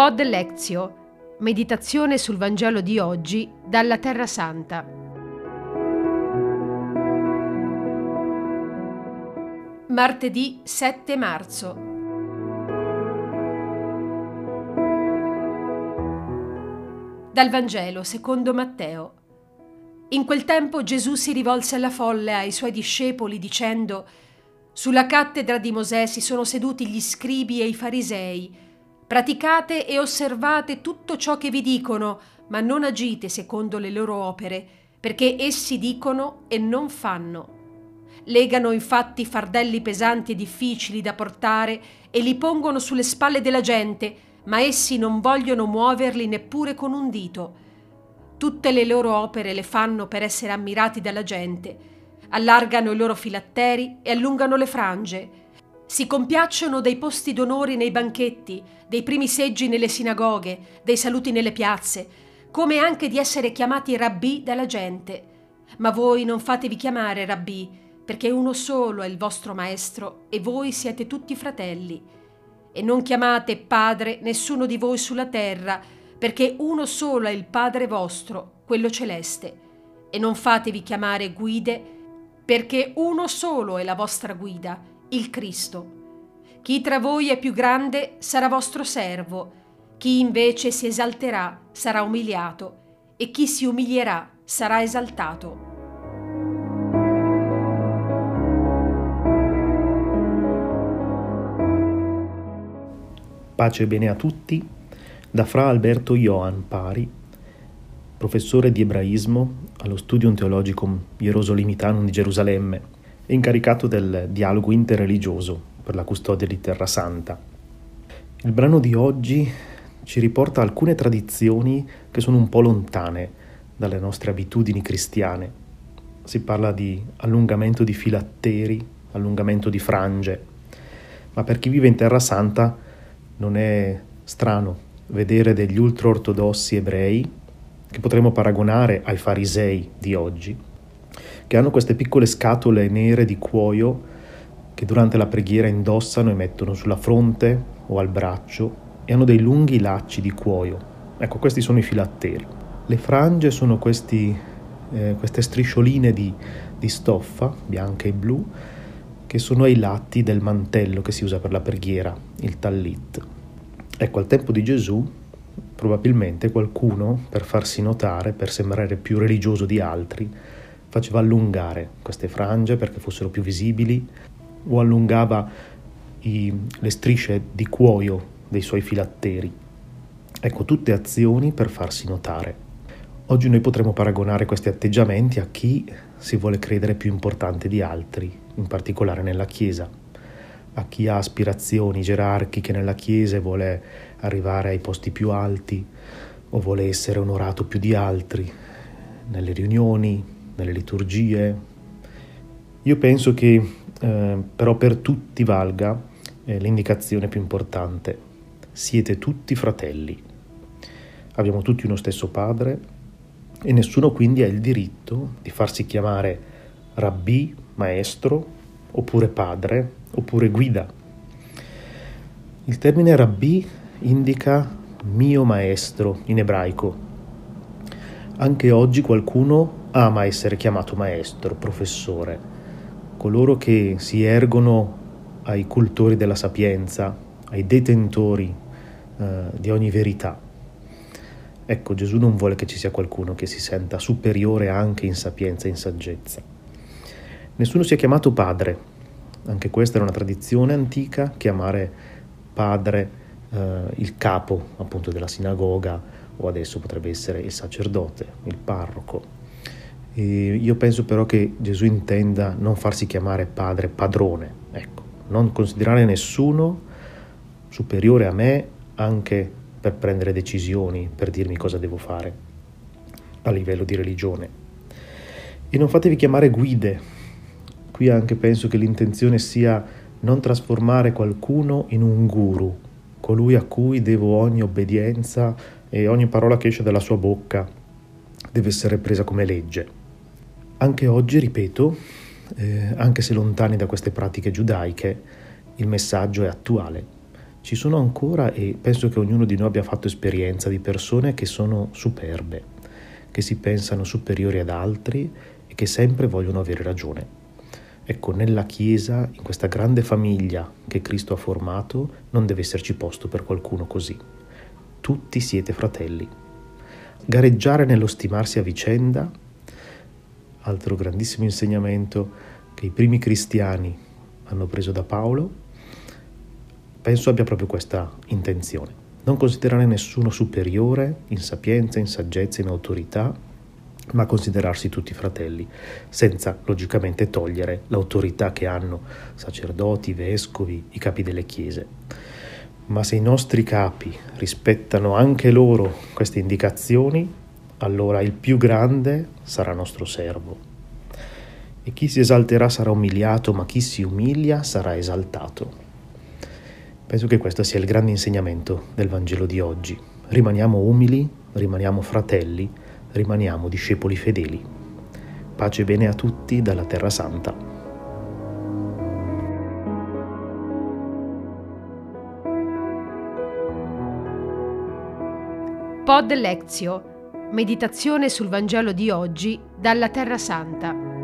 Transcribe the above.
Pod Lezio, meditazione sul Vangelo di oggi dalla Terra Santa. Martedì 7 marzo. Dal Vangelo secondo Matteo. In quel tempo Gesù si rivolse alla folla e ai suoi discepoli dicendo Sulla cattedra di Mosè si sono seduti gli scribi e i farisei Praticate e osservate tutto ciò che vi dicono, ma non agite secondo le loro opere, perché essi dicono e non fanno. Legano infatti fardelli pesanti e difficili da portare e li pongono sulle spalle della gente, ma essi non vogliono muoverli neppure con un dito. Tutte le loro opere le fanno per essere ammirati dalla gente. Allargano i loro filatteri e allungano le frange si compiacciono dei posti d'onore nei banchetti, dei primi seggi nelle sinagoghe, dei saluti nelle piazze, come anche di essere chiamati rabbì dalla gente. Ma voi non fatevi chiamare rabbì, perché uno solo è il vostro maestro e voi siete tutti fratelli. E non chiamate padre nessuno di voi sulla terra, perché uno solo è il Padre vostro, quello celeste. E non fatevi chiamare guide, perché uno solo è la vostra guida il Cristo. Chi tra voi è più grande sarà vostro servo, chi invece si esalterà sarà umiliato, e chi si umilierà sarà esaltato. Pace e bene a tutti da Fra Alberto Johan Pari, professore di ebraismo allo Studium Theologicum Hierosolimitanum di Gerusalemme è incaricato del dialogo interreligioso per la custodia di Terra Santa. Il brano di oggi ci riporta alcune tradizioni che sono un po' lontane dalle nostre abitudini cristiane. Si parla di allungamento di filatteri, allungamento di frange, ma per chi vive in Terra Santa non è strano vedere degli ultraortodossi ebrei che potremmo paragonare ai farisei di oggi, che hanno queste piccole scatole nere di cuoio che durante la preghiera indossano e mettono sulla fronte o al braccio e hanno dei lunghi lacci di cuoio. Ecco, questi sono i filatteri. Le frange sono questi, eh, queste striscioline di, di stoffa, bianca e blu, che sono ai lati del mantello che si usa per la preghiera, il tallit. Ecco, al tempo di Gesù, probabilmente qualcuno, per farsi notare, per sembrare più religioso di altri, faceva allungare queste frange perché fossero più visibili o allungava i, le strisce di cuoio dei suoi filatteri. Ecco, tutte azioni per farsi notare. Oggi noi potremmo paragonare questi atteggiamenti a chi si vuole credere più importante di altri, in particolare nella Chiesa, a chi ha aspirazioni gerarchiche nella Chiesa e vuole arrivare ai posti più alti o vuole essere onorato più di altri nelle riunioni, nelle liturgie. Io penso che eh, però per tutti valga eh, l'indicazione più importante. Siete tutti fratelli. Abbiamo tutti uno stesso padre e nessuno quindi ha il diritto di farsi chiamare rabbì, maestro, oppure padre, oppure guida. Il termine rabbì indica mio maestro in ebraico. Anche oggi qualcuno ama essere chiamato maestro, professore, coloro che si ergono ai cultori della sapienza, ai detentori eh, di ogni verità. Ecco, Gesù non vuole che ci sia qualcuno che si senta superiore anche in sapienza e in saggezza. Nessuno si è chiamato padre, anche questa era una tradizione antica, chiamare padre eh, il capo appunto della sinagoga o adesso potrebbe essere il sacerdote, il parroco. E io penso però che Gesù intenda non farsi chiamare padre, padrone, ecco, non considerare nessuno superiore a me anche per prendere decisioni, per dirmi cosa devo fare a livello di religione. E non fatevi chiamare guide. Qui anche penso che l'intenzione sia non trasformare qualcuno in un guru, colui a cui devo ogni obbedienza e ogni parola che esce dalla sua bocca deve essere presa come legge. Anche oggi, ripeto, eh, anche se lontani da queste pratiche giudaiche, il messaggio è attuale. Ci sono ancora, e penso che ognuno di noi abbia fatto esperienza di persone che sono superbe, che si pensano superiori ad altri e che sempre vogliono avere ragione. Ecco, nella Chiesa, in questa grande famiglia che Cristo ha formato, non deve esserci posto per qualcuno così. Tutti siete fratelli. Gareggiare nello stimarsi a vicenda, altro grandissimo insegnamento che i primi cristiani hanno preso da Paolo, penso abbia proprio questa intenzione. Non considerare nessuno superiore in sapienza, in saggezza, in autorità, ma considerarsi tutti fratelli, senza logicamente togliere l'autorità che hanno sacerdoti, vescovi, i capi delle chiese. Ma se i nostri capi rispettano anche loro queste indicazioni, allora il più grande sarà nostro servo. E chi si esalterà sarà umiliato, ma chi si umilia sarà esaltato. Penso che questo sia il grande insegnamento del Vangelo di oggi. Rimaniamo umili, rimaniamo fratelli, rimaniamo discepoli fedeli. Pace e bene a tutti dalla Terra Santa. Pod Lezio. Meditazione sul Vangelo di oggi dalla Terra Santa.